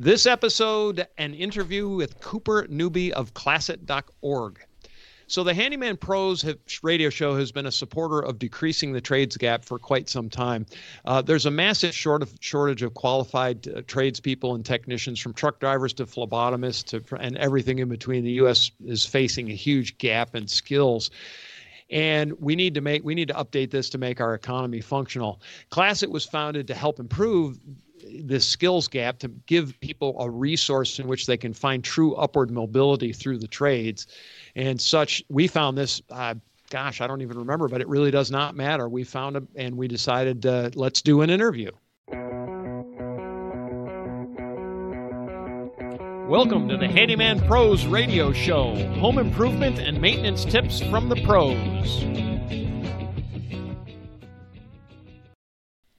This episode, an interview with Cooper Newby of Classet.org. So the Handyman Pros have, radio show has been a supporter of decreasing the trades gap for quite some time. Uh, there's a massive short of, shortage of qualified uh, tradespeople and technicians, from truck drivers to phlebotomists to and everything in between. The U.S. is facing a huge gap in skills and we need to make we need to update this to make our economy functional. Classet was founded to help improve this skills gap to give people a resource in which they can find true upward mobility through the trades and such. We found this. Uh, gosh, I don't even remember, but it really does not matter. We found it, and we decided uh, let's do an interview. Welcome to the Handyman Pros Radio Show home improvement and maintenance tips from the pros.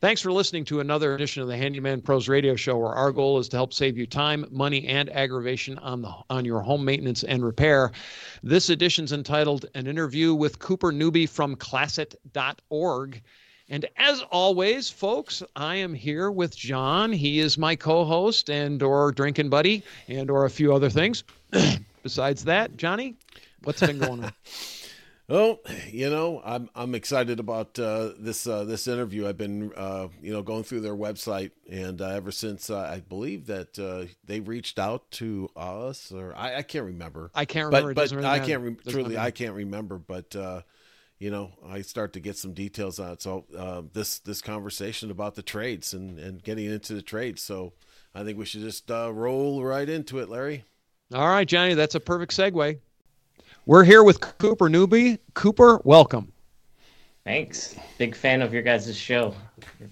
Thanks for listening to another edition of the Handyman Pros Radio Show, where our goal is to help save you time, money, and aggravation on the on your home maintenance and repair. This edition's entitled "An Interview with Cooper Newby from Classet.org." And as always, folks, I am here with John. He is my co-host and or drinking buddy and or a few other things. Besides that, Johnny, what's been going on? Well, you know, I'm I'm excited about uh, this uh, this interview. I've been uh, you know going through their website, and uh, ever since uh, I believe that uh, they reached out to us, or I, I can't remember. I can't remember. But, but really I can't re- truly I can't remember. But you know, I start to get some details on it. So this this conversation about the trades and and getting into the trades. So I think we should just roll right into it, Larry. All right, Johnny, that's a perfect segue. We're here with Cooper Newby. Cooper, welcome. Thanks. Big fan of your guys' show.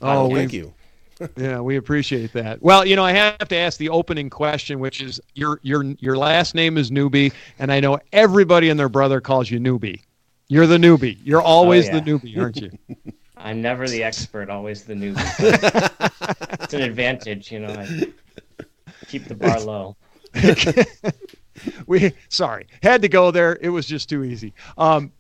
Oh, thank you. yeah, we appreciate that. Well, you know, I have to ask the opening question, which is your your your last name is Newby, and I know everybody and their brother calls you Newby. You're the newbie. You're oh, always oh, yeah. the newbie, aren't you? I'm never the expert, always the newbie. it's an advantage, you know. I keep the bar low. we sorry had to go there. It was just too easy. Um,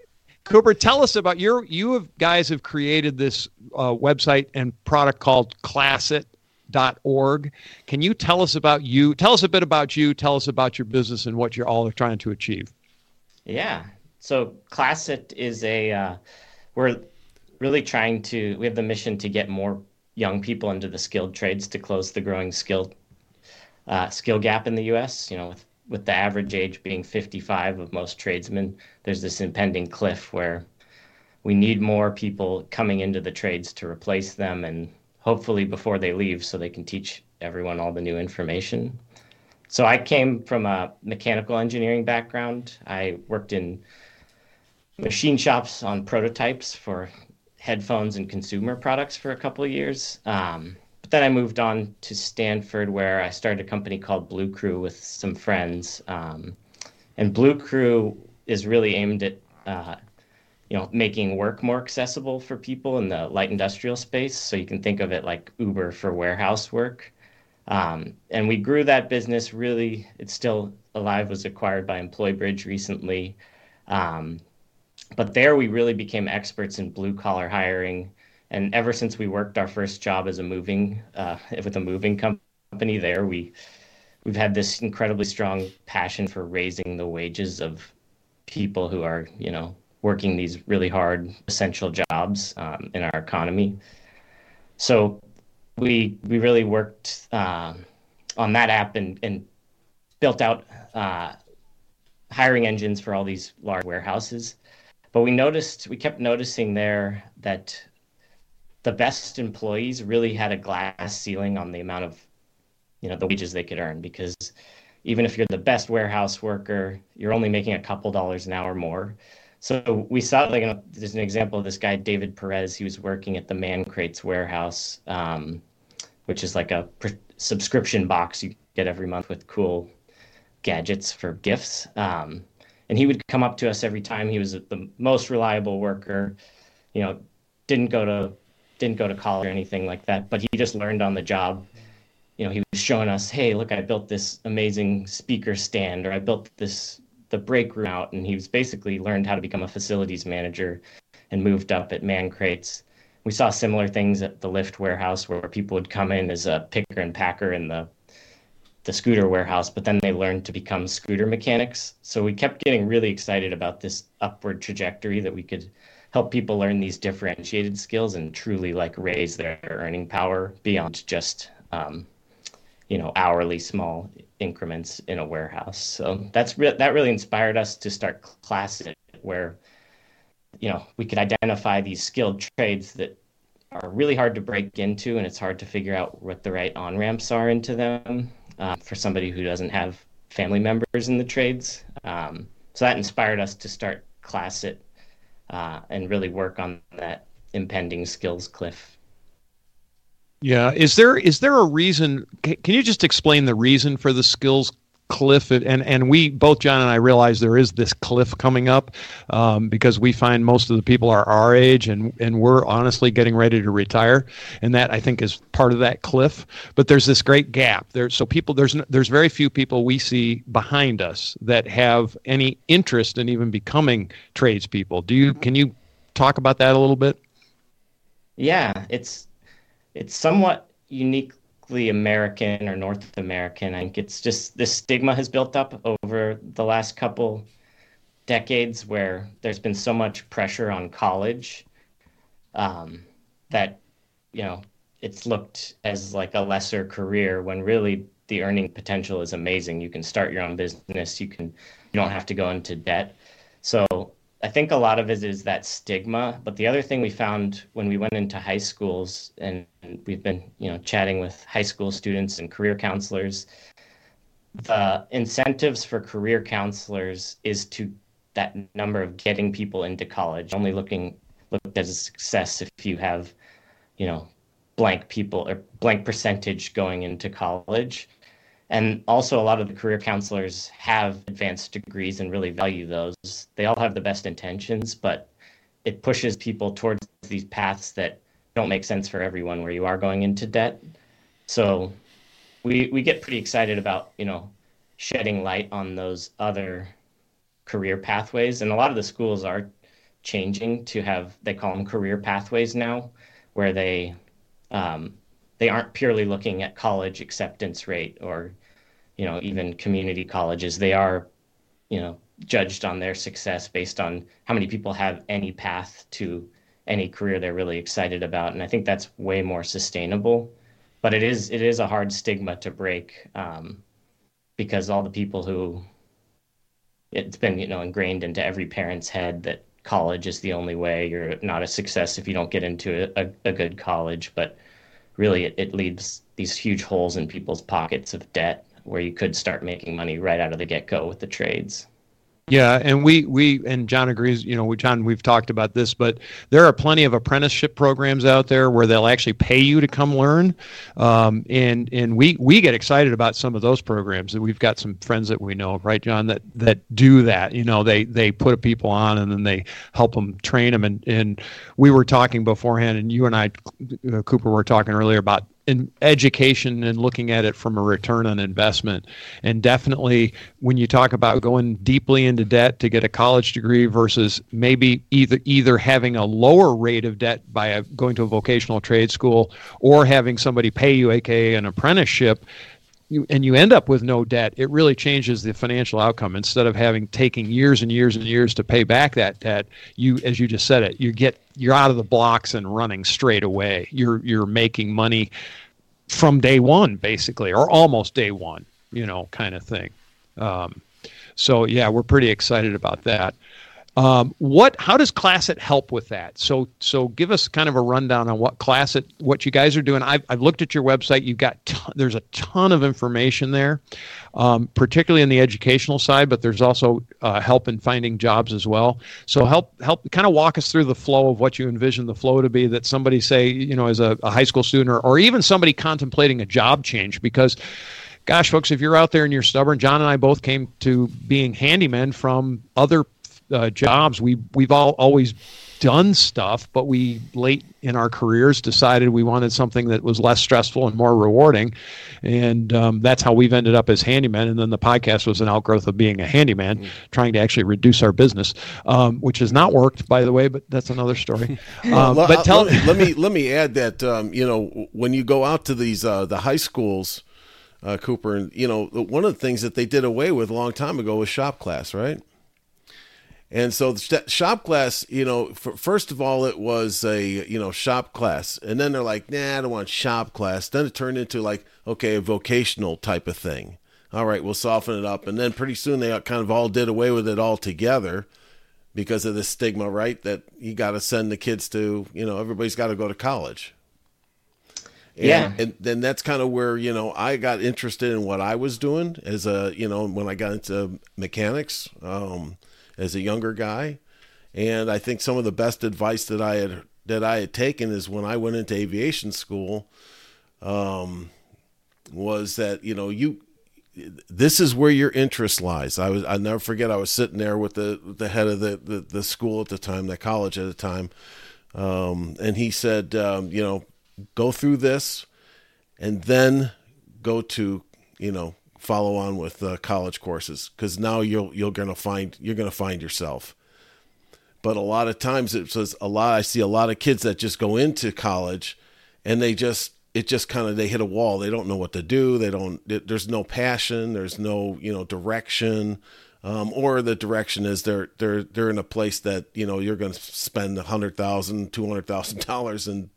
Cooper, tell us about your you have guys have created this uh, website and product called Classet.org. Can you tell us about you? Tell us a bit about you. Tell us about your business and what you're all trying to achieve. Yeah. So Classet is a uh, we're really trying to we have the mission to get more young people into the skilled trades to close the growing skill uh, skill gap in the U.S. You know, with with the average age being 55 of most tradesmen, there's this impending cliff where we need more people coming into the trades to replace them and hopefully before they leave so they can teach everyone all the new information. So I came from a mechanical engineering background. I worked in machine shops on prototypes for headphones and consumer products for a couple of years. Um, but then I moved on to Stanford, where I started a company called Blue Crew with some friends. Um, and Blue Crew is really aimed at, uh, you know, making work more accessible for people in the light industrial space. So you can think of it like Uber for warehouse work. Um, and we grew that business really. It's still alive. Was acquired by EmployBridge recently. Um, but there we really became experts in blue collar hiring and ever since we worked our first job as a moving uh, with a moving company there, we we've had this incredibly strong passion for raising the wages of people who are you know working these really hard essential jobs um, in our economy. So we we really worked uh, on that app and and built out uh, hiring engines for all these large warehouses. But we noticed we kept noticing there that the best employees really had a glass ceiling on the amount of you know the wages they could earn because even if you're the best warehouse worker you're only making a couple dollars an hour more. So we saw like you know, there's an example of this guy david perez he was working at the man crates warehouse um, which is like a pr- subscription box you get every month with cool gadgets for gifts. Um, and he would come up to us every time. He was the most reliable worker you know didn't go to didn't go to college or anything like that, but he just learned on the job. You know, he was showing us, hey, look, I built this amazing speaker stand, or I built this the break room out, and he was basically learned how to become a facilities manager, and moved up at Man Crates. We saw similar things at the Lyft warehouse where people would come in as a picker and packer in the the scooter warehouse, but then they learned to become scooter mechanics. So we kept getting really excited about this upward trajectory that we could help people learn these differentiated skills and truly like raise their earning power beyond just um, you know hourly small increments in a warehouse. So that's re- that really inspired us to start Classet, where you know we could identify these skilled trades that are really hard to break into, and it's hard to figure out what the right on ramps are into them uh, for somebody who doesn't have family members in the trades. Um, so that inspired us to start Classet uh, and really work on that impending skills cliff yeah, is there is there a reason? Can you just explain the reason for the skills cliff? And and we both John and I realize there is this cliff coming up um, because we find most of the people are our age and and we're honestly getting ready to retire, and that I think is part of that cliff. But there's this great gap there. So people there's there's very few people we see behind us that have any interest in even becoming tradespeople. Do you can you talk about that a little bit? Yeah, it's it's somewhat uniquely American or North American. I think it's just this stigma has built up over the last couple decades where there's been so much pressure on college um, that you know it's looked as like a lesser career when really the earning potential is amazing. You can start your own business. You can you don't have to go into debt. So I think a lot of it is that stigma. But the other thing we found when we went into high schools, and we've been, you know, chatting with high school students and career counselors, the incentives for career counselors is to that number of getting people into college. Only looking looked as a success if you have, you know, blank people or blank percentage going into college. And also, a lot of the career counselors have advanced degrees and really value those. They all have the best intentions, but it pushes people towards these paths that don't make sense for everyone where you are going into debt. So we we get pretty excited about, you know, shedding light on those other career pathways. And a lot of the schools are changing to have they call them career pathways now, where they um, they aren't purely looking at college acceptance rate or you know even community colleges they are you know judged on their success based on how many people have any path to any career they're really excited about. And i think that's way more sustainable but it is it is a hard stigma to break um, because all the people who it's been you know ingrained into every parent's head that college is the only way. You're not a success if you don't get into a, a good college but really it, it leaves these huge holes in people's pockets of debt where you could start making money right out of the get go with the trades. Yeah, and we we and John agrees. You know, we, John, we've talked about this, but there are plenty of apprenticeship programs out there where they'll actually pay you to come learn, um, and and we we get excited about some of those programs. And we've got some friends that we know, right, John, that that do that. You know, they they put people on and then they help them train them. And and we were talking beforehand, and you and I, uh, Cooper, were talking earlier about in education and looking at it from a return on investment. And definitely, when you talk about going deeply into debt to get a college degree versus maybe either either having a lower rate of debt by a, going to a vocational trade school or having somebody pay you, aka an apprenticeship. You, and you end up with no debt, it really changes the financial outcome. Instead of having taking years and years and years to pay back that debt, you, as you just said it, you get you're out of the blocks and running straight away. You're you're making money from day one, basically, or almost day one, you know, kind of thing. Um, so yeah, we're pretty excited about that. Um, what? How does Classet help with that? So, so give us kind of a rundown on what Classet, what you guys are doing. I've, I've looked at your website. You've got ton, there's a ton of information there, um, particularly in the educational side, but there's also uh, help in finding jobs as well. So, help help kind of walk us through the flow of what you envision the flow to be. That somebody say, you know, as a, a high school student or, or even somebody contemplating a job change, because gosh, folks, if you're out there and you're stubborn, John and I both came to being handymen from other uh, jobs. We we've all always done stuff, but we late in our careers decided we wanted something that was less stressful and more rewarding, and um, that's how we've ended up as handymen. And then the podcast was an outgrowth of being a handyman, mm. trying to actually reduce our business, um, which has not worked, by the way. But that's another story. Um, but tell let, let, me let me add that um, you know when you go out to these uh, the high schools uh, Cooper. And you know, one of the things that they did away with a long time ago was shop class, right? And so the shop class, you know, first of all, it was a you know shop class, and then they're like, nah, I don't want shop class. Then it turned into like, okay, a vocational type of thing. All right, we'll soften it up, and then pretty soon they kind of all did away with it altogether because of this stigma, right? That you got to send the kids to, you know, everybody's got to go to college. And, yeah. And then that's kind of where, you know, I got interested in what I was doing as a, you know, when I got into mechanics um, as a younger guy. And I think some of the best advice that I had that I had taken is when I went into aviation school um, was that, you know, you this is where your interest lies. I was I never forget I was sitting there with the the head of the, the, the school at the time, the college at the time. Um, and he said, um, you know, go through this and then go to you know follow on with uh, college courses because now you'll you're gonna find you're gonna find yourself. But a lot of times it says a lot i see a lot of kids that just go into college and they just it just kind of they hit a wall. They don't know what to do. They don't there's no passion. There's no you know direction. Um, or the direction is they're they're they're in a place that you know you're going to spend a hundred thousand two hundred thousand dollars and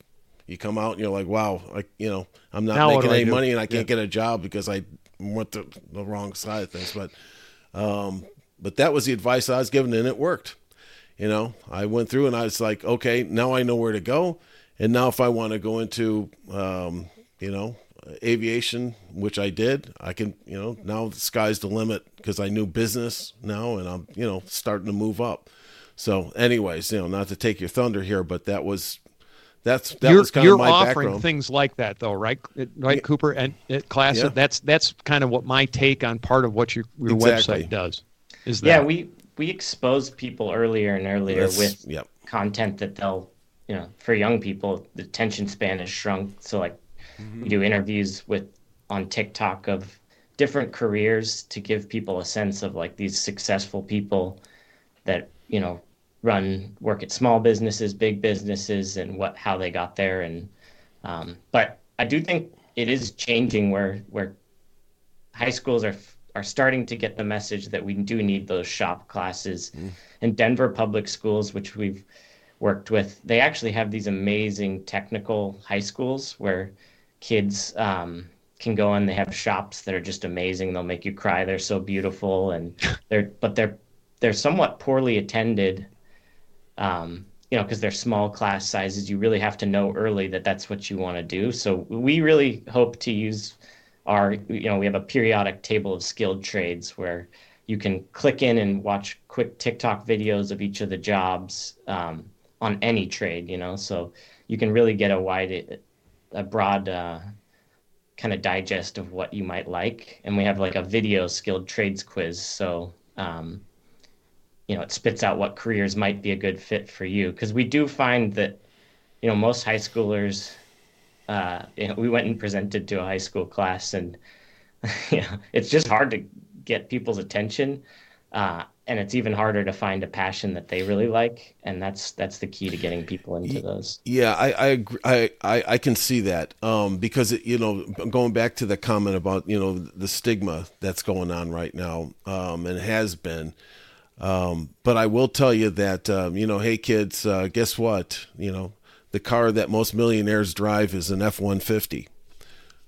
you come out and you're like, wow, like you know, I'm not now making any money and I can't yeah. get a job because I went the, the wrong side of things. But, um, but that was the advice I was given, and it worked. You know, I went through and I was like, okay, now I know where to go, and now if I want to go into, um, you know, aviation, which I did, I can, you know, now the sky's the limit because I knew business now, and I'm, you know, starting to move up. So, anyways, you know, not to take your thunder here, but that was that's that you're, was kind you're of my offering background. things like that though right right yeah. cooper and class yeah. that's that's kind of what my take on part of what your, your exactly. website does is that yeah we we expose people earlier and earlier That's, with yep. content that they'll you know for young people the attention span has shrunk so like mm-hmm. we do interviews with on tiktok of different careers to give people a sense of like these successful people that you know run work at small businesses, big businesses, and what how they got there. And um, but I do think it is changing where where high schools are are starting to get the message that we do need those shop classes. Mm. In Denver public schools, which we've worked with, they actually have these amazing technical high schools where kids um, can go and they have shops that are just amazing. They'll make you cry. They're so beautiful, and they're but they're they're somewhat poorly attended um, you know, because they're small class sizes, you really have to know early that that's what you want to do. So we really hope to use our, you know, we have a periodic table of skilled trades where you can click in and watch quick TikTok videos of each of the jobs um, on any trade, you know, so you can really get a wide, a broad uh, kind of digest of what you might like. And we have like a video skilled trades quiz. So, um, you know it spits out what careers might be a good fit for you. Because we do find that you know most high schoolers uh, you know, we went and presented to a high school class and you know it's just hard to get people's attention uh, and it's even harder to find a passion that they really like and that's that's the key to getting people into those. yeah i i agree, I, I i can see that um because it, you know going back to the comment about you know the stigma that's going on right now um and has been um, but I will tell you that, um, you know, hey kids, uh, guess what? You know, the car that most millionaires drive is an F 150.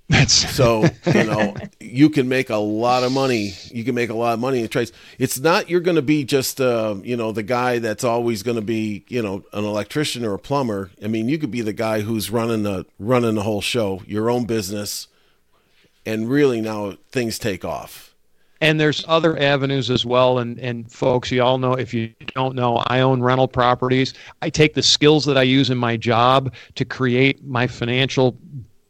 That's so you know you can make a lot of money. You can make a lot of money in trades. It's not you're going to be just uh, you know the guy that's always going to be you know an electrician or a plumber. I mean, you could be the guy who's running the running the whole show, your own business, and really now things take off and there's other avenues as well. And and folks you all know if you don't know i own rental properties. I take the skills that i use in my job to create my financial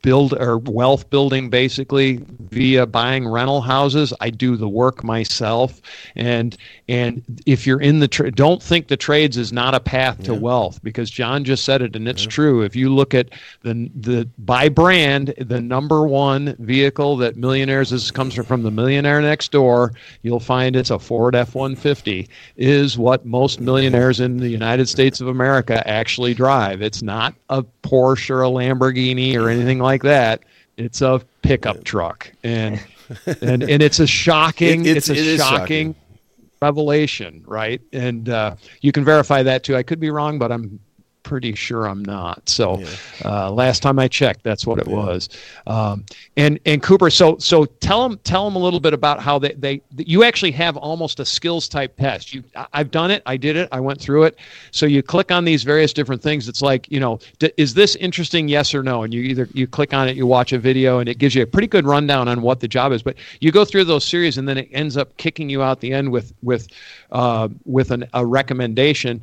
build or wealth building basically via buying rental houses. I do the work myself, and and if you're in the trade, don't think the trades is not a path to wealth because John just said it, and it's yeah. true. If you look at the the by brand, the number one vehicle that millionaires is comes from the millionaire next door. You'll find it's a Ford F-150 is what most millionaires in the United States of America actually drive. It's not a Porsche or a Lamborghini or anything like that It's a pickup truck, and and and it's a shocking. It- it's, it's- a it shocking, shocking. revelation, right? And uh, you can verify that too. I could be wrong, but I'm pretty sure I'm not. So uh, last time I checked, that's what it was. Um, and and Cooper, so so tell them tell them a little bit about how they they you actually have almost a skills type test. You I've done it. I did it. I went through it. So you click on these various different things. It's like you know, d- is this interesting? Yes or no. And you either you click on it, you watch a video, and it gives you a pretty good rundown on what the job is. But you go through those series, and then it ends up kicking you out the end with with uh, with an, a recommendation.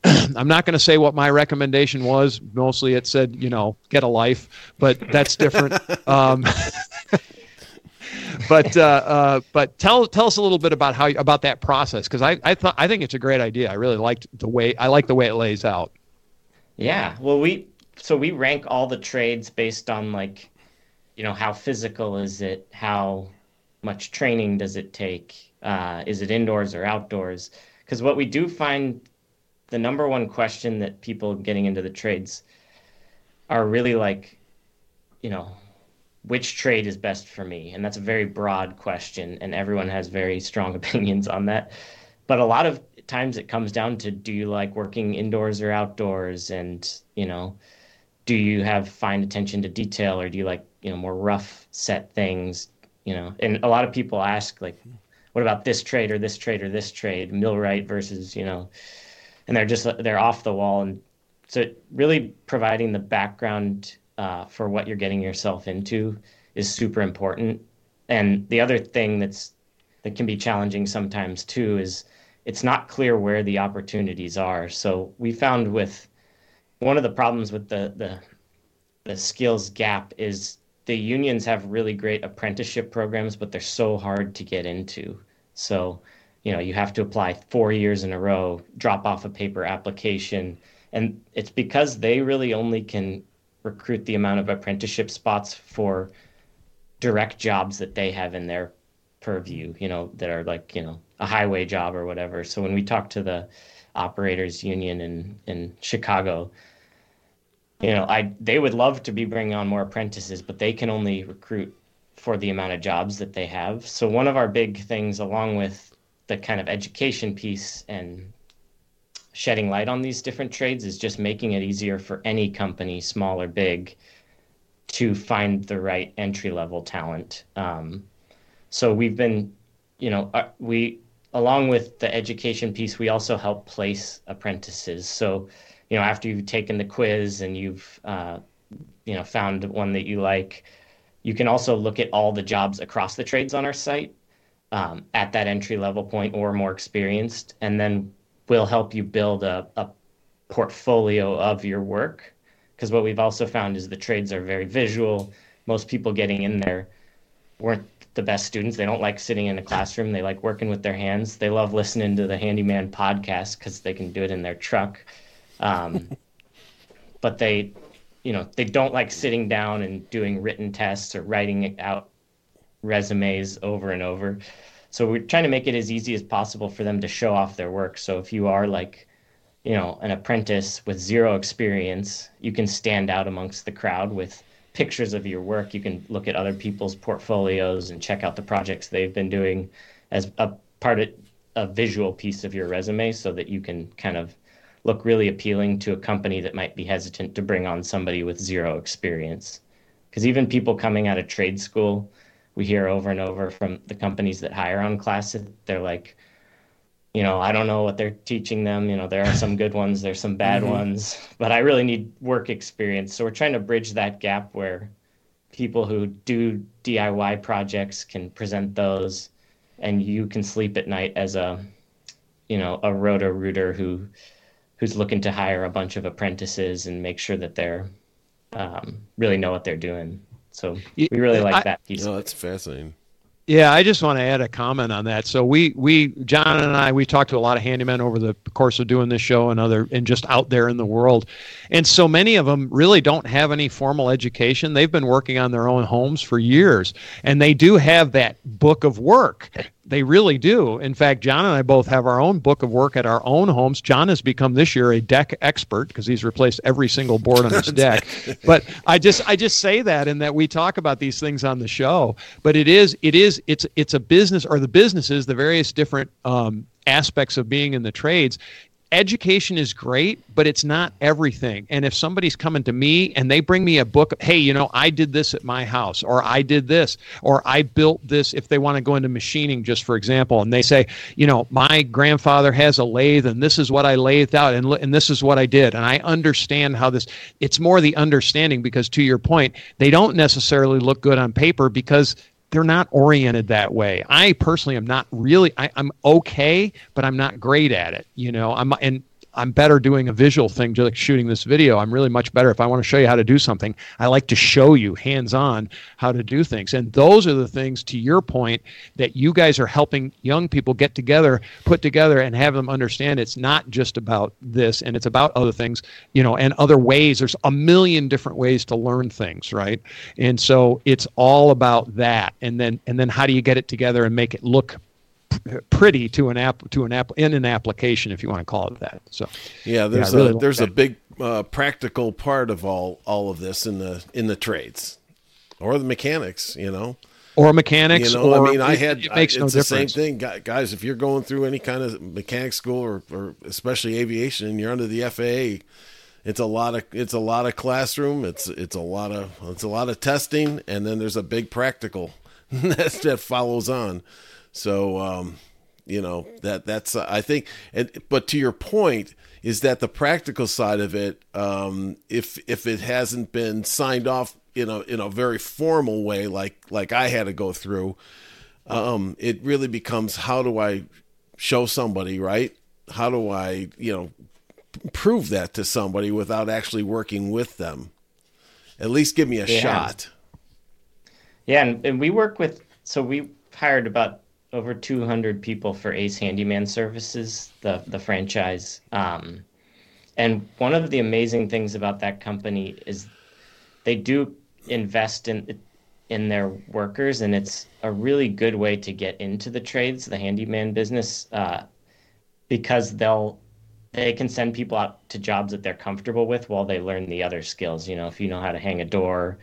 I'm not going to say what my recommendation was. Mostly it said, you know, get a life, but that's different. um, but uh, uh, but tell tell us a little bit about how about that process because I I thought I think it's a great idea. I really liked the way I like the way it lays out. Yeah. Well, we so we rank all the trades based on like, you know, how physical is it? How much training does it take? Uh, is it indoors or outdoors? Because what we do find, the number one question that people getting into the trades are really like, you know, which trade is best for me? And that's a very broad question, and everyone has very strong opinions on that. But a lot of times it comes down to do you like working indoors or outdoors? And, you know, do you have fine attention to detail or do you like, you know, more rough set things? You know, and a lot of people ask, like, what about this trade or this trade or this trade, millwright versus, you know, and they're just they're off the wall. And so really providing the background uh, for what you're getting yourself into is super important. And the other thing that's that can be challenging sometimes too is it's not clear where the opportunities are. So we found with one of the problems with the the, the skills gap is the unions have really great apprenticeship programs but they're so hard to get into. So you know you have to apply four years in a row drop off a paper application. And it's because they really only can recruit the amount of apprenticeship spots for direct jobs that they have in their purview you know that are like you know a highway job or whatever. So when we talk to the operators union in in chicago you know i they would love to be bringing on more apprentices but they can only recruit for the amount of jobs that they have. So one of our big things along with the kind of education piece and shedding light on these different trades is just making it easier for any company, small or big, to find the right entry level talent. Um, so we've been, you know, uh, we along with the education piece, we also help place apprentices. So, you know, after you've taken the quiz and you've, uh, you know, found one that you like, you can also look at all the jobs across the trades on our site um, at that entry level point or more experienced, and then we'll help you build a, a portfolio of your work. Because what we've also found is the trades are very visual. Most people getting in there weren't the best students. They don't like sitting in a classroom. They like working with their hands. They love listening to the Handyman podcast because they can do it in their truck. Um, but they, you know, they don't like sitting down and doing written tests or writing it out resumes over and over. So we're trying to make it as easy as possible for them to show off their work. So if you are like, you know, an apprentice with zero experience, you can stand out amongst the crowd with pictures of your work. You can look at other people's portfolios and check out the projects they've been doing as a part of a visual piece of your resume so that you can kind of look really appealing to a company that might be hesitant to bring on somebody with zero experience. Because even people coming out of trade school, we hear over and over from the companies that hire on Classet, they're like, you know, I don't know what they're teaching them. You know, there are some good ones, there's some bad Mhm. ones, but I really need work experience. So we're trying to bridge that gap where people who do DIY projects can present those and you can sleep at night as a, you know, a roto rooter who who's looking to hire a bunch of apprentices and make sure that they're um, really know what they're doing. So we really like I- that piece. No, that's fascinating. Yeah, I just want to add a comment on that. So we we John and I we talked to a lot of handymen over the course of doing this show and other and just out there in the world. And so many of them really don't have any formal education. They've been working on their own homes for years and they do have that book of work They really do. In fact, John and I both have our own book of work at our own homes. John has become this year a deck expert because he's replaced every single board on his deck. but I just I just say that in that we talk about these things on the show. But it is it is it's it's a business or the businesses, the various different um, aspects of being in the trades education is great, but it's not everything. And if somebody's coming to me and they bring me a book, hey, you know, I did this at my house, or I did this, or I built this, if they want to go into machining, just for example, and they say, you know, my grandfather has a lathe and this is what I lathed out and, and this is what I did. And I understand how this, it's more the understanding because to your point, they don't necessarily look good on paper because they're not oriented that way. I personally am not really. I, am okay, but I'm not great at it. You know, I'm and I'm better doing a visual thing, just like shooting this video. I'm really much better if I want to show you how to do something. I like to show you hands on how to do things. And those are the things, to your point, that you guys are helping young people get together, put together, and have them understand it's not just about this and it's about other things, you know, and other ways. There's a million different ways to learn things, right? And so it's all about that. And then, and then how do you get it together and make it look pretty to an app to an app in an application if you want to call it that so. Yeah there's yeah, really a there's a big uh, practical part of all all of this in the in the trades or the mechanics you know? Or mechanics you know or, i mean i had it makes I, it's no the difference. same thing guys if you're going through any kind of mechanic school or, or especially aviation and you're under the faa it's a lot of it's a lot of classroom it's it's a lot of it's a lot of testing and then there's a big practical that follows on so, um, you know that that's uh, I think. And, but to your point, is that the practical side of it? Um, if if it hasn't been signed off in a in a very formal way, like like I had to go through, um, it really becomes how do I show somebody right? How do I you know prove that to somebody without actually working with them? At least give me a yeah. shot. Yeah, and, and we work with so we hired about over 200 people for Ace Handyman Services, the the franchise. Um, and one of the amazing things about that company is they do invest in in their workers, and it's a really good way to get into the trades, the handyman business, uh, because they'll they can send people out to jobs that they're comfortable with while they learn the other skills. You know, if you know how to hang a door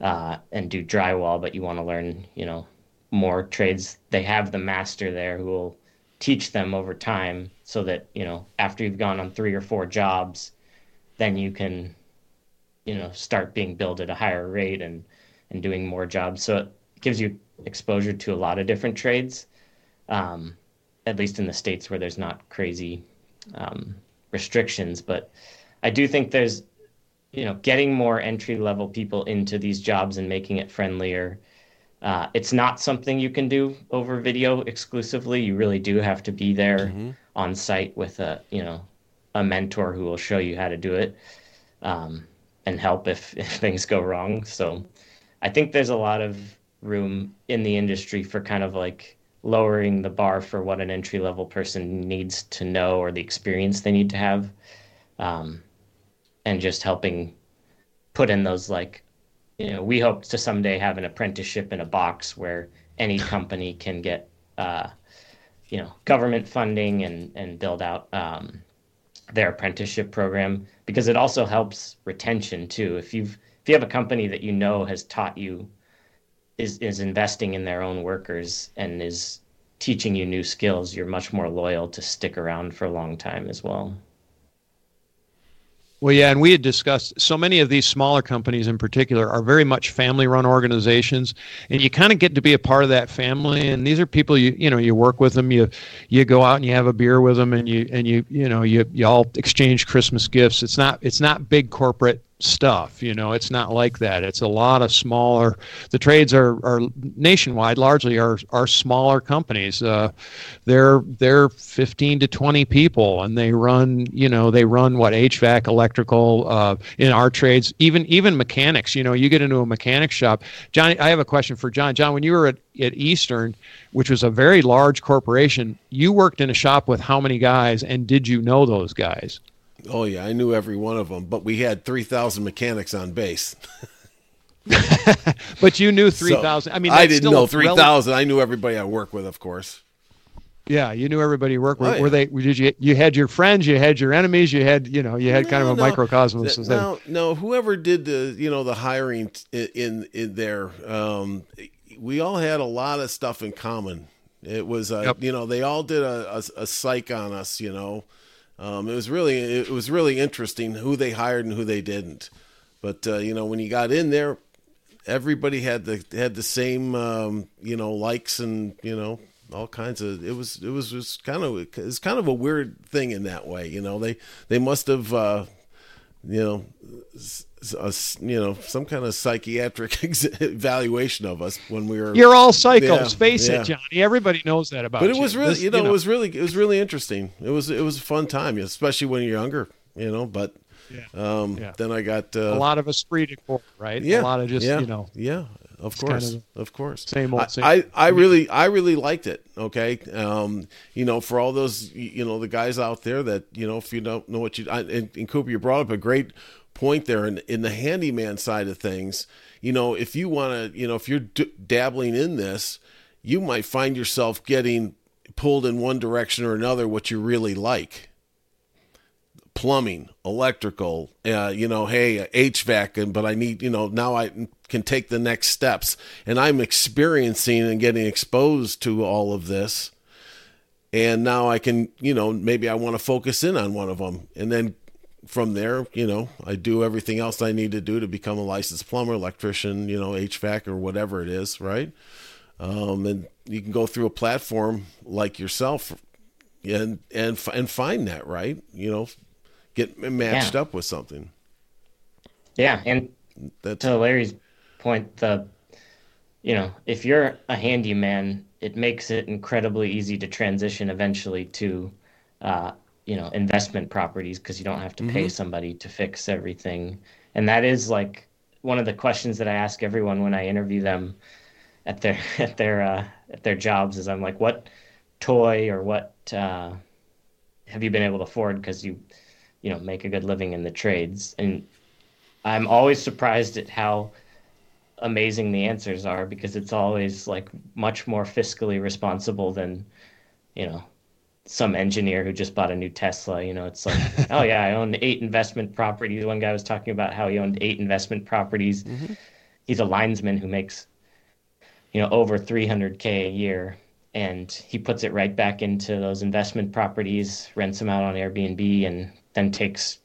uh, and do drywall, but you want to learn, you know, more trades, they have the master there who will teach them over time so that, you know, after you've gone on three or four jobs, then you can, you know, start being billed at a higher rate and, and doing more jobs. So it gives you exposure to a lot of different trades, um, at least in the states where there's not crazy um, restrictions. But I do think there's, you know, getting more entry level people into these jobs and making it friendlier uh, it's not something you can do over video exclusively. You really do have to be there mm-hmm. on site with a you know a mentor who will show you how to do it um, and help if, if things go wrong. So I think there's a lot of room in the industry for kind of like lowering the bar for what an entry level person needs to know or the experience they need to have um, and just helping put in those like you know, we hope to someday have an apprenticeship in a box where any company can get, uh, you know, government funding and and build out um, their apprenticeship program because it also helps retention too. If you've if you have a company that you know has taught you is is investing in their own workers and is teaching you new skills, you're much more loyal to stick around for a long time as well. Well, yeah, and we had discussed so many of these smaller companies in particular are very much family-run organizations, and you kind of get to be a part of that family. And these are people you you know you work with them, you you go out and you have a beer with them, and you and you you know you you all exchange Christmas gifts. It's not it's not big corporate stuff. You know, it's not like that. It's a lot of smaller. The trades are, are nationwide, largely are are smaller companies. Uh, they're they're 15 to 20 people, and they run. You know, they run what HVAC, electrical. Uh, in our trades, even even mechanics. You know, you get into a mechanic shop. John, I have a question for John. John, when you were at at Eastern, which was a very large corporation, you worked in a shop with how many guys, and did you know those guys? Oh yeah, I knew every one of them, but we had 3,000 mechanics on base. but you knew three thousand. So, I mean, I didn't know three thousand. I knew everybody I work with, of course. Yeah, you knew everybody you worked with. Oh. Were they? Did you? You had your friends. You had your enemies. You had, you know, you had no, kind of a no, microcosmos. No, no. Whoever did the, you know, the hiring in in there, um, we all had a lot of stuff in common. It was, a, yep. you know, they all did a, a, a psych on us. You know, um, it was really it was really interesting who they hired and who they didn't. But uh, you know, when you got in there, everybody had the had the same um, you know likes and you know all kinds of it was it was just kind of it's kind of a weird thing in that way you know they they must have uh you know a, you know some kind of psychiatric evaluation of us when we were you're all psychos yeah, face yeah. it johnny everybody knows that about but it was really this, you, know, you know it was really it was really interesting it was it was a fun time especially when you're younger you know but yeah. Um, yeah. Then I got uh, a lot of esprit de corps, right? Yeah. A lot of just yeah, you know. Yeah. Of course, kind of, of course. Same old. Same. I, I, really, I really liked it. Okay, um, you know, for all those, you know, the guys out there that, you know, if you don't know what you, I, and, and Cooper, you brought up a great point there in in the handyman side of things. You know, if you want to, you know, if you're d- dabbling in this, you might find yourself getting pulled in one direction or another, what you really like plumbing, electrical, uh, you know, hey, HVAC, but I need, you know, now I can take the next steps. And I'm experiencing and getting exposed to all of this. And now I can, you know, maybe I want to focus in on one of them. And then from there, you know, I do everything else I need to do to become a licensed plumber, electrician, you know, HVAC or whatever it is, right? Um, and you can go through a platform like yourself and and and find that right you know get matched yeah. up with something. Yeah, and That's... to Larry's point, the you know, if you're a handyman, it makes it incredibly easy to transition eventually to, uh, you know, investment properties because you don't have to pay mm-hmm. somebody to fix everything. And that is like one of the questions that I ask everyone when I interview them at their at their uh, at their jobs. Is I'm like, what toy or what uh, have you been able to afford? Because you you know make a good living in the trades. And i'm always surprised at how amazing the answers are because it's always like much more fiscally responsible than you know some engineer who just bought a new tesla. You know it's like oh yeah i own eight investment properties. One guy was talking about how he owned eight investment properties. Mm-hmm. he's a linesman who makes you know over 300k a year and he puts it right back into those investment properties rents them out on airbnb and then takes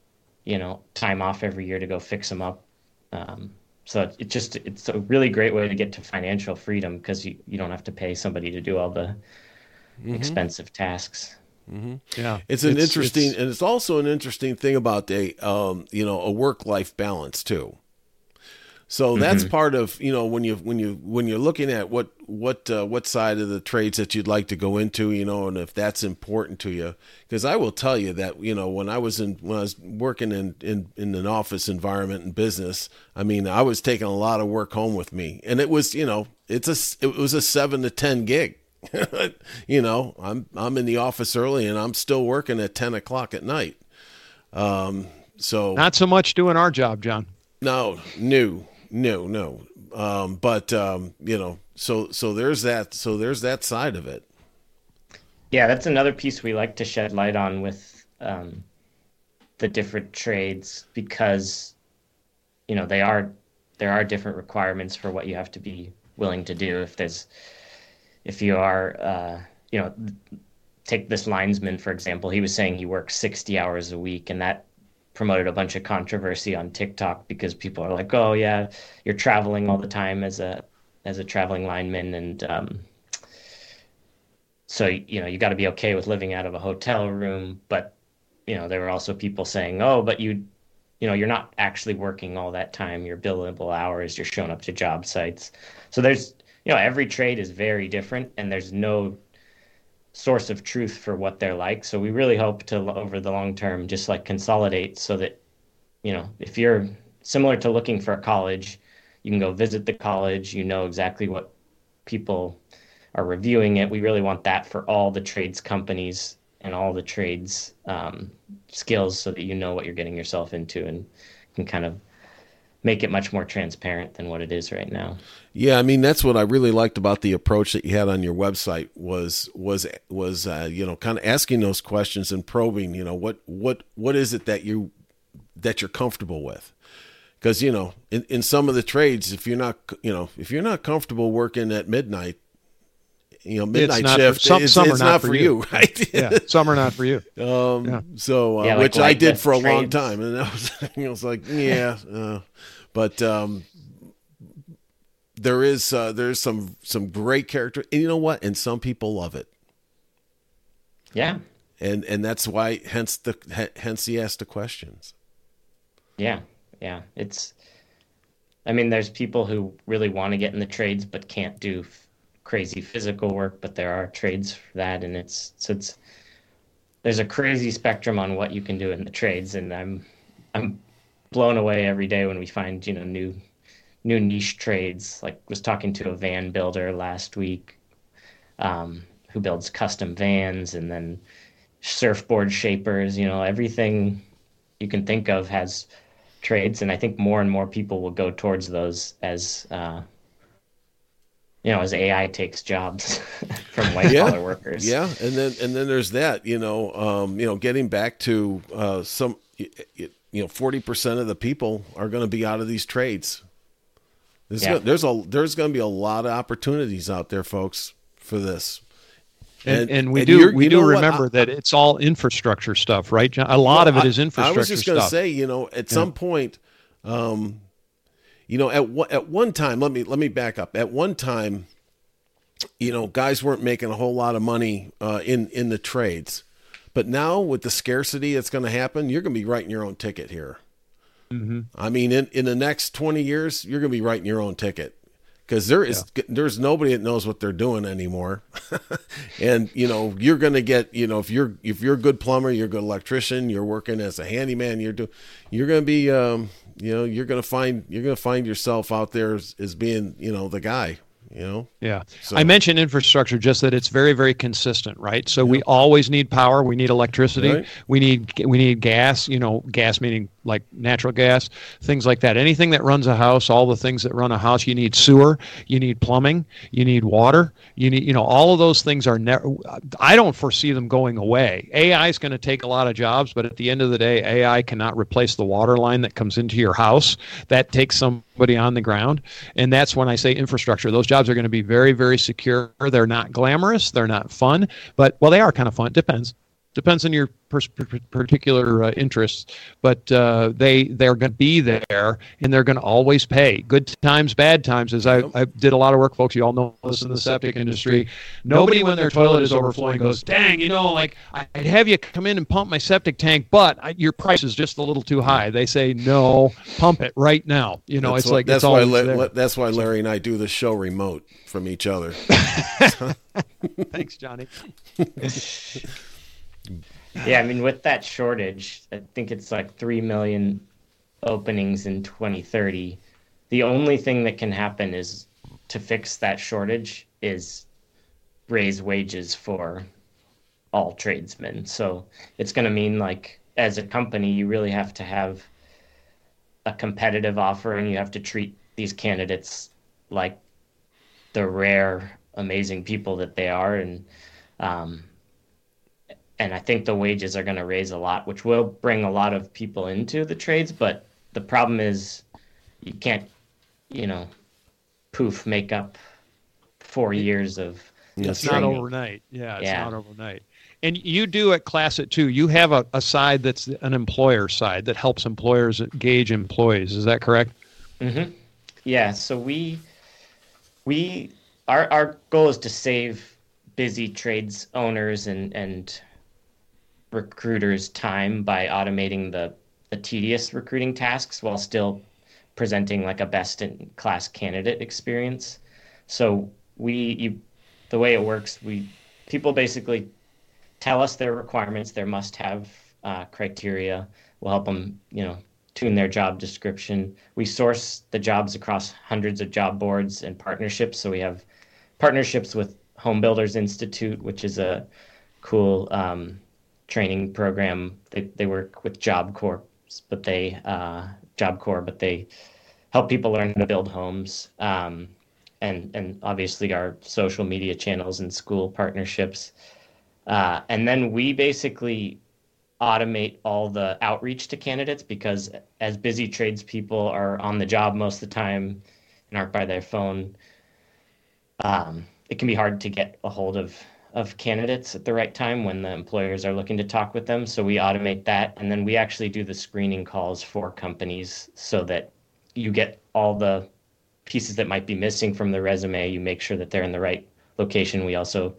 you know time off every year to go fix them up um, so it, it, just it's a really great way to get to financial freedom because you, you don't have to pay somebody to do all the mm-hmm. expensive tasks mm-hmm. yeah it's an it's, interesting it's, and it's also an interesting thing about a um, you know a work-life balance too so that's mm-hmm. part of you know when you when you when you're looking at what what uh, what side of the trades that you'd like to go into, you know, and if that's important to you. Because I will tell you that you know when I was in when I was working in in in an office environment and business, I mean I was taking a lot of work home with me, and it was you know it's a it was a seven to ten gig. you know, I'm I'm in the office early and I'm still working at ten o'clock at night. Um, so not so much doing our job, John. No, new no, no. Um, but um, you know, so so there's that. So there's that side of it. Yeah, that's another piece we like to shed light on with um, the different trades because you know they are there are different requirements for what you have to be willing to do. If there's if you are uh, you know take this linesman for example, he was saying he works sixty hours a week, and that promoted a bunch of controversy on TikTok because people are like, "Oh yeah, you're traveling all the time as a as a traveling lineman," and um, so you know you got to be okay with living out of a hotel room. But you know there were also people saying, "Oh, but you." You know, you're not actually working all that time. You're billable hours. You're showing up to job sites. So there's, you know, every trade is very different, and there's no source of truth for what they're like. So we really hope to over the long term just like consolidate so that you know, if you're similar to looking for a college, you can go visit the college, you know exactly what people are reviewing it. We really want that for all the trades companies and all the trades um, skills so that you know what you're getting yourself into and can kind of make it much more transparent than what it is right now. Yeah, I mean that's what I really liked about the approach that you had on your website was was was uh, you know kind of asking those questions and probing. You know what what what is it that you that you're comfortable with? Because you know in, in some of the trades, if you're not you know if you're not comfortable working at midnight, you know midnight shift, for, some, it's, some it's not, not, for you, you right? yeah, some are not for you. Um, yeah. so uh, yeah, like which I did for a trades. long time, and I was I was like, yeah, uh, but um, there is uh, there's some some great character, and you know what? And some people love it. Yeah. And and that's why hence the hence he asked the questions. Yeah, yeah. It's, I mean, there's people who really want to get in the trades but can't do f- crazy physical work, but there are trades for that, and it's so it's there's a crazy spectrum on what you can do in the trades, and I'm I'm blown away every day when we find you know new new niche trades. Like was talking to a van builder last week, um, who builds custom vans, and then surfboard shapers. You know everything you can think of has trades, and I think more and more people will go towards those as uh, you know as AI takes jobs from white yeah. collar workers. Yeah, and then and then there's that. You know, um, you know, getting back to uh, some. you know, forty percent of the people are going to be out of these trades. There's, yeah. there's a there's going to be a lot of opportunities out there, folks, for this. And, and, and we and do we do remember I, that it's all infrastructure stuff, right? John? A lot well, of it is infrastructure. I was just going to say, you know, at yeah. some point, um, you know, at one, at one time, let me let me back up. At one time, you know, guys weren't making a whole lot of money uh, in in the trades, but now with the scarcity that's going to happen, you're going to be writing your own ticket here. Mm-hmm. I mean, in in the next twenty years, you're going to be writing your own ticket because there is yeah. there's nobody that knows what they're doing anymore and you know you're going to get you know if you're if you're a good plumber you're a good electrician you're working as a handyman you're doing you're going to be um, you know you're to find you're to find yourself out there as, as being you know the guy you know yeah so. i mentioned infrastructure just that it's very very consistent right so yeah. we always need power we need electricity right. we need we need gas you know gas meaning like natural gas, things like that. Anything that runs a house, all the things that run a house, you need sewer, you need plumbing, you need water, you need, you know, all of those things are never, I don't foresee them going away. AI is going to take a lot of jobs, but at the end of the day, AI cannot replace the water line that comes into your house. That takes somebody on the ground. And that's when I say infrastructure. Those jobs are going to be very, very secure. They're not glamorous, they're not fun, but, well, they are kind of fun. It depends depends on your particular uh, interests but uh, they they're going to be there and they're going to always pay. Good times bad times as I, I did a lot of work folks you all know this in the septic industry. Nobody when their toilet is overflowing goes dang you know like i'd have you come in and pump my septic tank but I, your price is just a little too high. They say no pump it right now. You know that's it's what, like that's why La- that's why larry and i do the show remote from each other. Thanks johnny yeah, I mean, with that shortage, I think it's like 3 million openings in 2030. The only thing that can happen is to fix that shortage is raise wages for all tradesmen. So it's going to mean like as a company, you really have to have a competitive offer and you have to treat these candidates like the rare, amazing people that they are. And um, and I think the wages are going to raise a lot, which will bring a lot of people into the trades. But the problem is, you can't, you know, poof make up four years of. It's not overnight. Yeah, it's yeah. not overnight. And you do at Classet too. You have a, a side that's an employer side that helps employers engage employees. Is that correct? Mm-hmm. Yeah. So we we our our goal is to save busy trades owners and and recruiters time by automating the, the tedious recruiting tasks while still presenting like a best in class candidate experience. So we you the way it works, we people basically tell us their requirements, their must have uh, criteria. We'll help them, you know, tune their job description. We source the jobs across hundreds of job boards and partnerships. So we have partnerships with Home Builders Institute, which is a cool um, training program. They, they work with Job Corps, but they uh, Job Corps, but they help people learn how to build homes, um, and and obviously our social media channels and school partnerships. Uh, and then we basically automate all the outreach to candidates because as busy tradespeople are on the job most of the time and aren't by their phone, um, it can be hard to get a hold of of candidates at the right time when the employers are looking to talk with them. So we automate that, and then we actually do the screening calls for companies so that you get all the pieces that might be missing from the resume. You make sure that they're in the right location. We also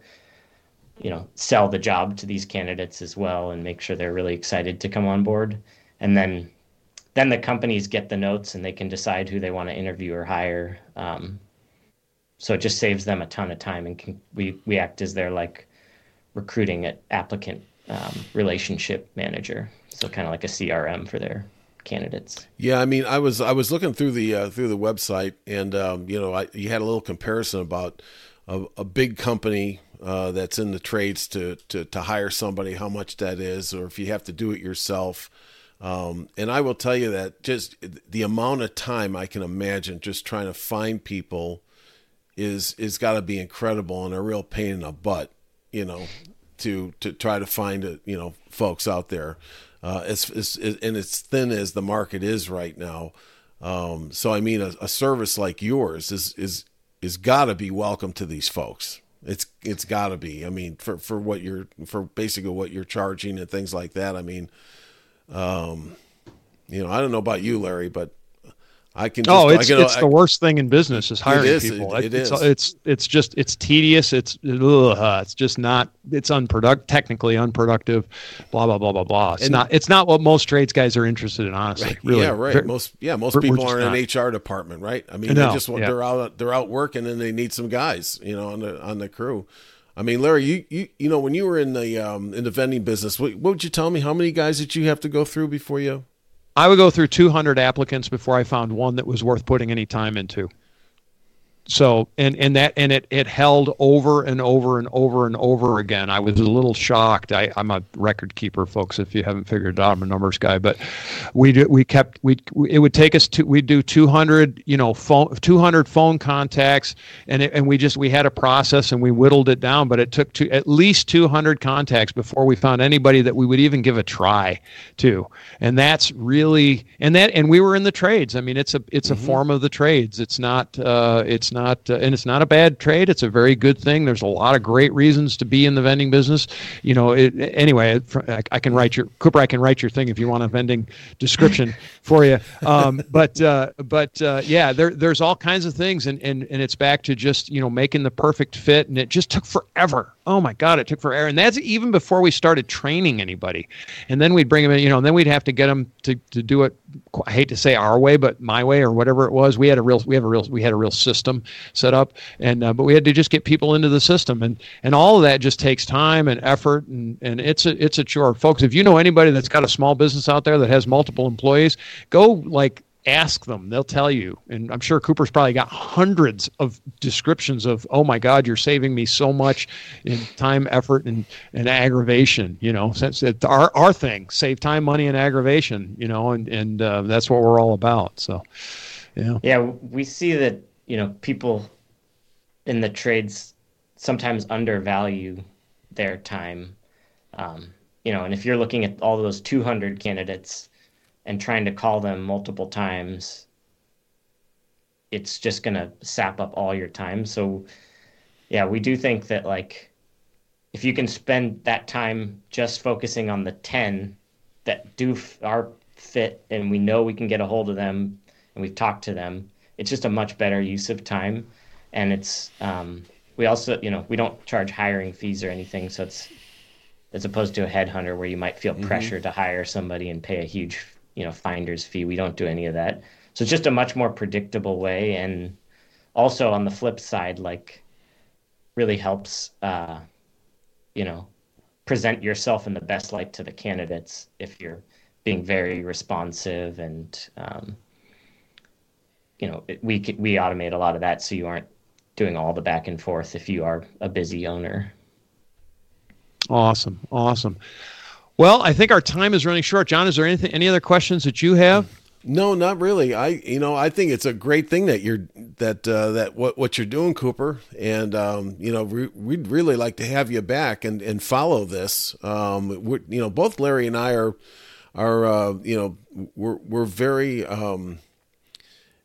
you know sell the job to these candidates as well and make sure they're really excited to come on board and then then the companies get the notes and they can decide who they want to interview or hire um, so it just saves them a ton of time and can, we we act as their like recruiting applicant um, relationship manager so kind of like a crm for their candidates yeah i mean i was i was looking through the uh, through the website and um, you know I, you had a little comparison about a, a big company uh, that's in the trades to, to to hire somebody, how much that is, or if you have to do it yourself. Um, and I will tell you that just the amount of time I can imagine just trying to find people is is got to be incredible and a real pain in the butt, you know, to to try to find it, you know, folks out there. Uh, as, as, and as thin as the market is right now. Um, so I mean, a, a service like yours is is is got to be welcome to these folks. It's it's got to be. I mean, for for what you're for basically what you're charging and things like that. I mean, um, you know, I don't know about you, Larry, but I can. Just, oh, it's can, it's I, the worst thing in business is hiring it is, people. It, it it's, is. It's it's just it's tedious. It's ugh, it's just not. It's unproductive. Technically unproductive. Blah blah blah blah blah. It's and, not. It's not what most trades guys are interested in. Honestly, really. Yeah, right. most yeah, most people are in an HR department, right? I mean, no, they just yeah. they're out they're out working and they need some guys, you know, on the on the crew. I mean, Larry, you, you you know when you were in the um, in the vending business, what, what would you tell me? How many guys did you have to go through before you I would go through 200 applicants before I found one that was worth putting any time into so and and that and it it held over and over and over and over again. I was a little shocked. I, i'm a record keeper folks if you haven't figured it out. I'm a numbers guy. But we do, we kept we it would take us to we'd do 200 you know phone 200 phone contacts and it, and we just we had a process and we whittled it down. But it took to at least 200 contacts before we found anybody that we would even give a try to. And that's really and that and we were in the trades. I mean it's a it's mm-hmm. a form of the trades. It's not uh it's not not, uh, and it's not a bad trade. It's a very good thing. There's a lot of great reasons to be in the vending business. You know, it, anyway, I can write your Cooper. I can write your thing if you want a vending description for you. Um, but uh, but uh, yeah, there there's all kinds of things, and and and it's back to just you know making the perfect fit, and it just took forever oh my god it took forever. And that's even before we started training anybody. And then we'd bring them in you know and then we'd have to get them to, to do it i hate to say our way but my way or whatever it was. We had a real we have a real we had a real system set up and uh, but we had to just get people into the system. And and all of that just takes time and effort and and it's a it's a chore. Folks if you know anybody that's got a small business out there that has multiple employees go like ask them. They'll tell you. And i'm sure cooper's probably got hundreds of descriptions of oh my god you're saving me so much in time effort and, and aggravation you know since it's our, our thing save time money and aggravation you know and, and uh, that's what we're all about. So yeah. Yeah we see that you know people in the trades sometimes undervalue their time. Um, you know and if you're looking at all those 200 candidates and trying to call them multiple times it's just going to sap up all your time so yeah we do think that like if you can spend that time just focusing on the 10 that do f- are fit and we know we can get a hold of them and we've talked to them it's just a much better use of time and it's um, we also you know we don't charge hiring fees or anything so it's as opposed to a headhunter where you might feel mm-hmm. pressure to hire somebody and pay a huge you know finder's fee. We don't do any of that. So it's just a much more predictable way, and also on the flip side, like really helps uh, you know present yourself in the best light to the candidates if you're being very responsive and um, you know we we automate a lot of that so you aren't doing all the back and forth if you are a busy owner awesome awesome well, I think our time is running short. John, is there anything, any other questions that you have? No, not really. I, you know, I think it's a great thing that you're that uh, that what what you're doing, Cooper. And um, you know, we, would really like to have you back and and follow this. Um, you know, both Larry and I are are uh, you know we're we're very um,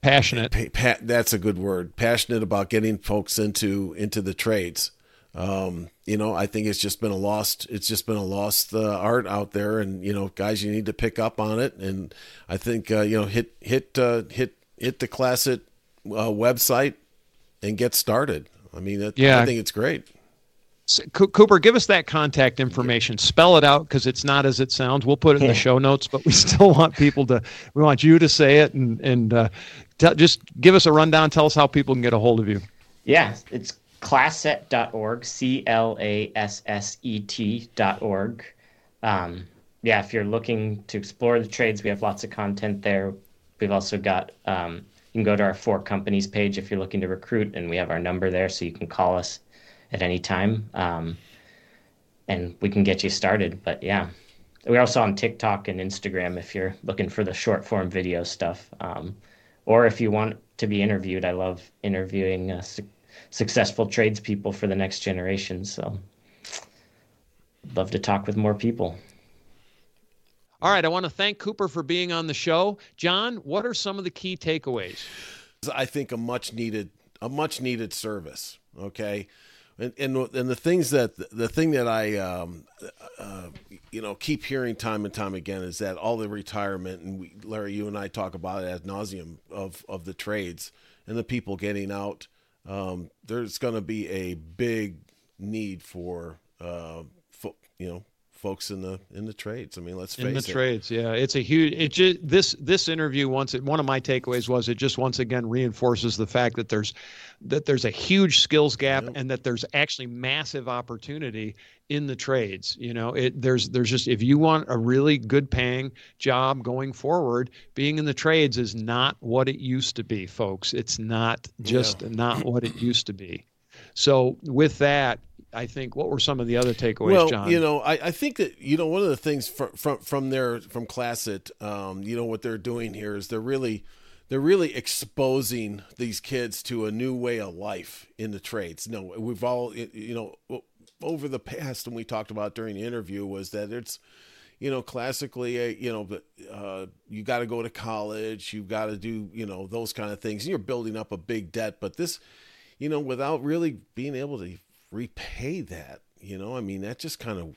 passionate. Pa- pa- that's a good word. Passionate about getting folks into into the trades. Um, you know, I think it's just been a lost. It's just been a lost uh, art out there, and you know, guys, you need to pick up on it. And I think uh, you know, hit hit uh, hit hit the Classet uh, website and get started. I mean, it, yeah, I think it's great. Cooper, give us that contact information. Spell it out because it's not as it sounds. We'll put it in the show notes, but we still want people to. We want you to say it and and uh, t- just give us a rundown. Tell us how people can get a hold of you. Yeah, it's classet.org, C L A S S E T.org. Um, yeah, if you're looking to explore the trades, we have lots of content there. We've also got, um, you can go to our four companies page if you're looking to recruit, and we have our number there so you can call us at any time. Um, and we can get you started. But yeah, we're also on TikTok and Instagram if you're looking for the short form video stuff. Um, or if you want to be interviewed, I love interviewing uh, successful tradespeople for the next generation. So, love to talk with more people. All right, I want to thank Cooper for being on the show. John, what are some of the key takeaways? I think a much needed a much needed service. Okay, and and and the things that the thing that I um, uh, you know keep hearing time and time again is that all the retirement and we, Larry, you and I talk about it ad nauseum of of the trades and the people getting out um, there's going to be a big need for uh, fo- you know folks in the in the trades. I mean, let's face it. in the it. trades. Yeah, it's a huge. It just this this interview once. It, One of my takeaways was it just once again reinforces the fact that there's that there's a huge skills gap yep. and that there's actually massive opportunity in the trades. You know, it there's there's just if you want a really good paying job going forward, being in the trades is not what it used to be, folks. It's not just yeah. not what it used to be. So with that, I think what were some of the other takeaways, well, John? you know, I, I think that you know one of the things from from from their from Classet, um, you know what they're doing here is they're really they're really exposing these kids to a new way of life in the trades. No, we've all you know over the past, and we talked about during the interview was that it's you know classically uh, you know uh, you got to go to college, you've got to do you know those kind of things. And you're building up a big debt, but this you know without really being able to repay that. You know, I mean, that just kind of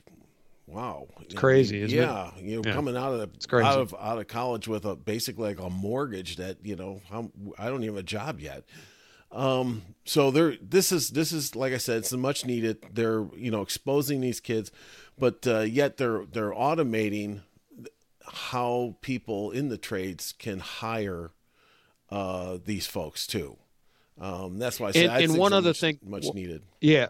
wow, it's crazy, isn't it? yeah, it? you know, yeah. coming out of the, out of out of college with a basically like a mortgage that you know, how, I don't even have a job yet. Um, so there, this is this is like I said, it's a much needed. They're you know exposing these kids, but uh, yet they're they're automating how people in the trades can hire uh, these folks too. Um, that's why I said and, and one other much, thing much needed. Yeah,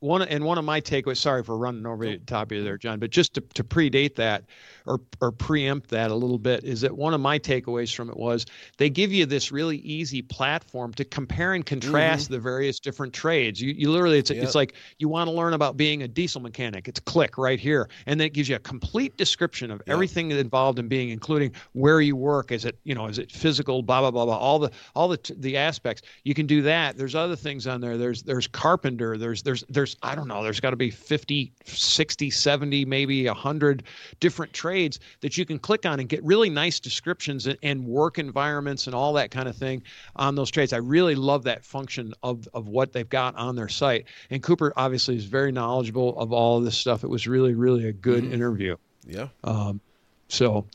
one and one of my takeaways. Sorry for running over the top of you there, John, but just to, to predate that or or preempt that a little bit is that one of my takeaways from it was they give you this really easy platform to compare and contrast mm-hmm. the various different trades. You you literally it's yep. it's like you want to learn about being a diesel mechanic. It's click right here, and then it gives you a complete description of yep. everything involved in being, including where you work. Is it you know is it physical? Blah blah blah blah. All the all the the aspects. You can do that. There's other things on there. There's there's carpenter. There's there's there's there's I don't know, there's got to be 50, 60, 70, maybe 100 different trades that you can click on and get really nice descriptions and, and work environments and all that kind of thing on those trades. I really love that function of, of what they've got on their site. And Cooper obviously is very knowledgeable of all of this stuff. It was really, really a good mm-hmm. interview. Yeah. Um, so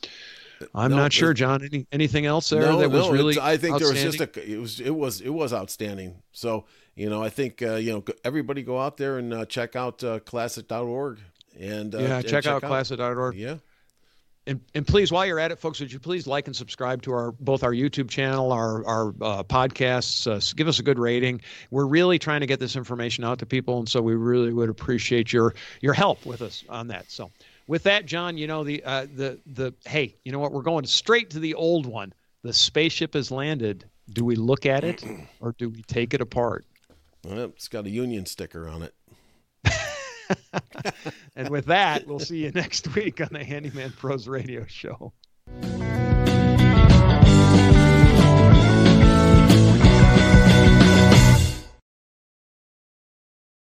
I'm no, not sure, John. Any anything else there no, that was no, really? I think there was just a. It was it was it was outstanding. So you know, I think uh, you know everybody go out there and uh, check out uh, classet.org and uh, yeah, and check, check, out, out classet.org. Yeah. And, and please, while you're at it, folks, would you please like and subscribe to our both our YouTube channel, our our uh, podcasts. Uh, give us a good rating. We're really trying to get this information out to people, and so we really would appreciate your your help with us on that. So, with that, John, you know the uh, the the hey, you know what? We're going straight to the old one. The spaceship has landed. Do we look at it or do we take it apart? It's got a union sticker on it. and with that, we'll see you next week on the Handyman Pros Radio Show.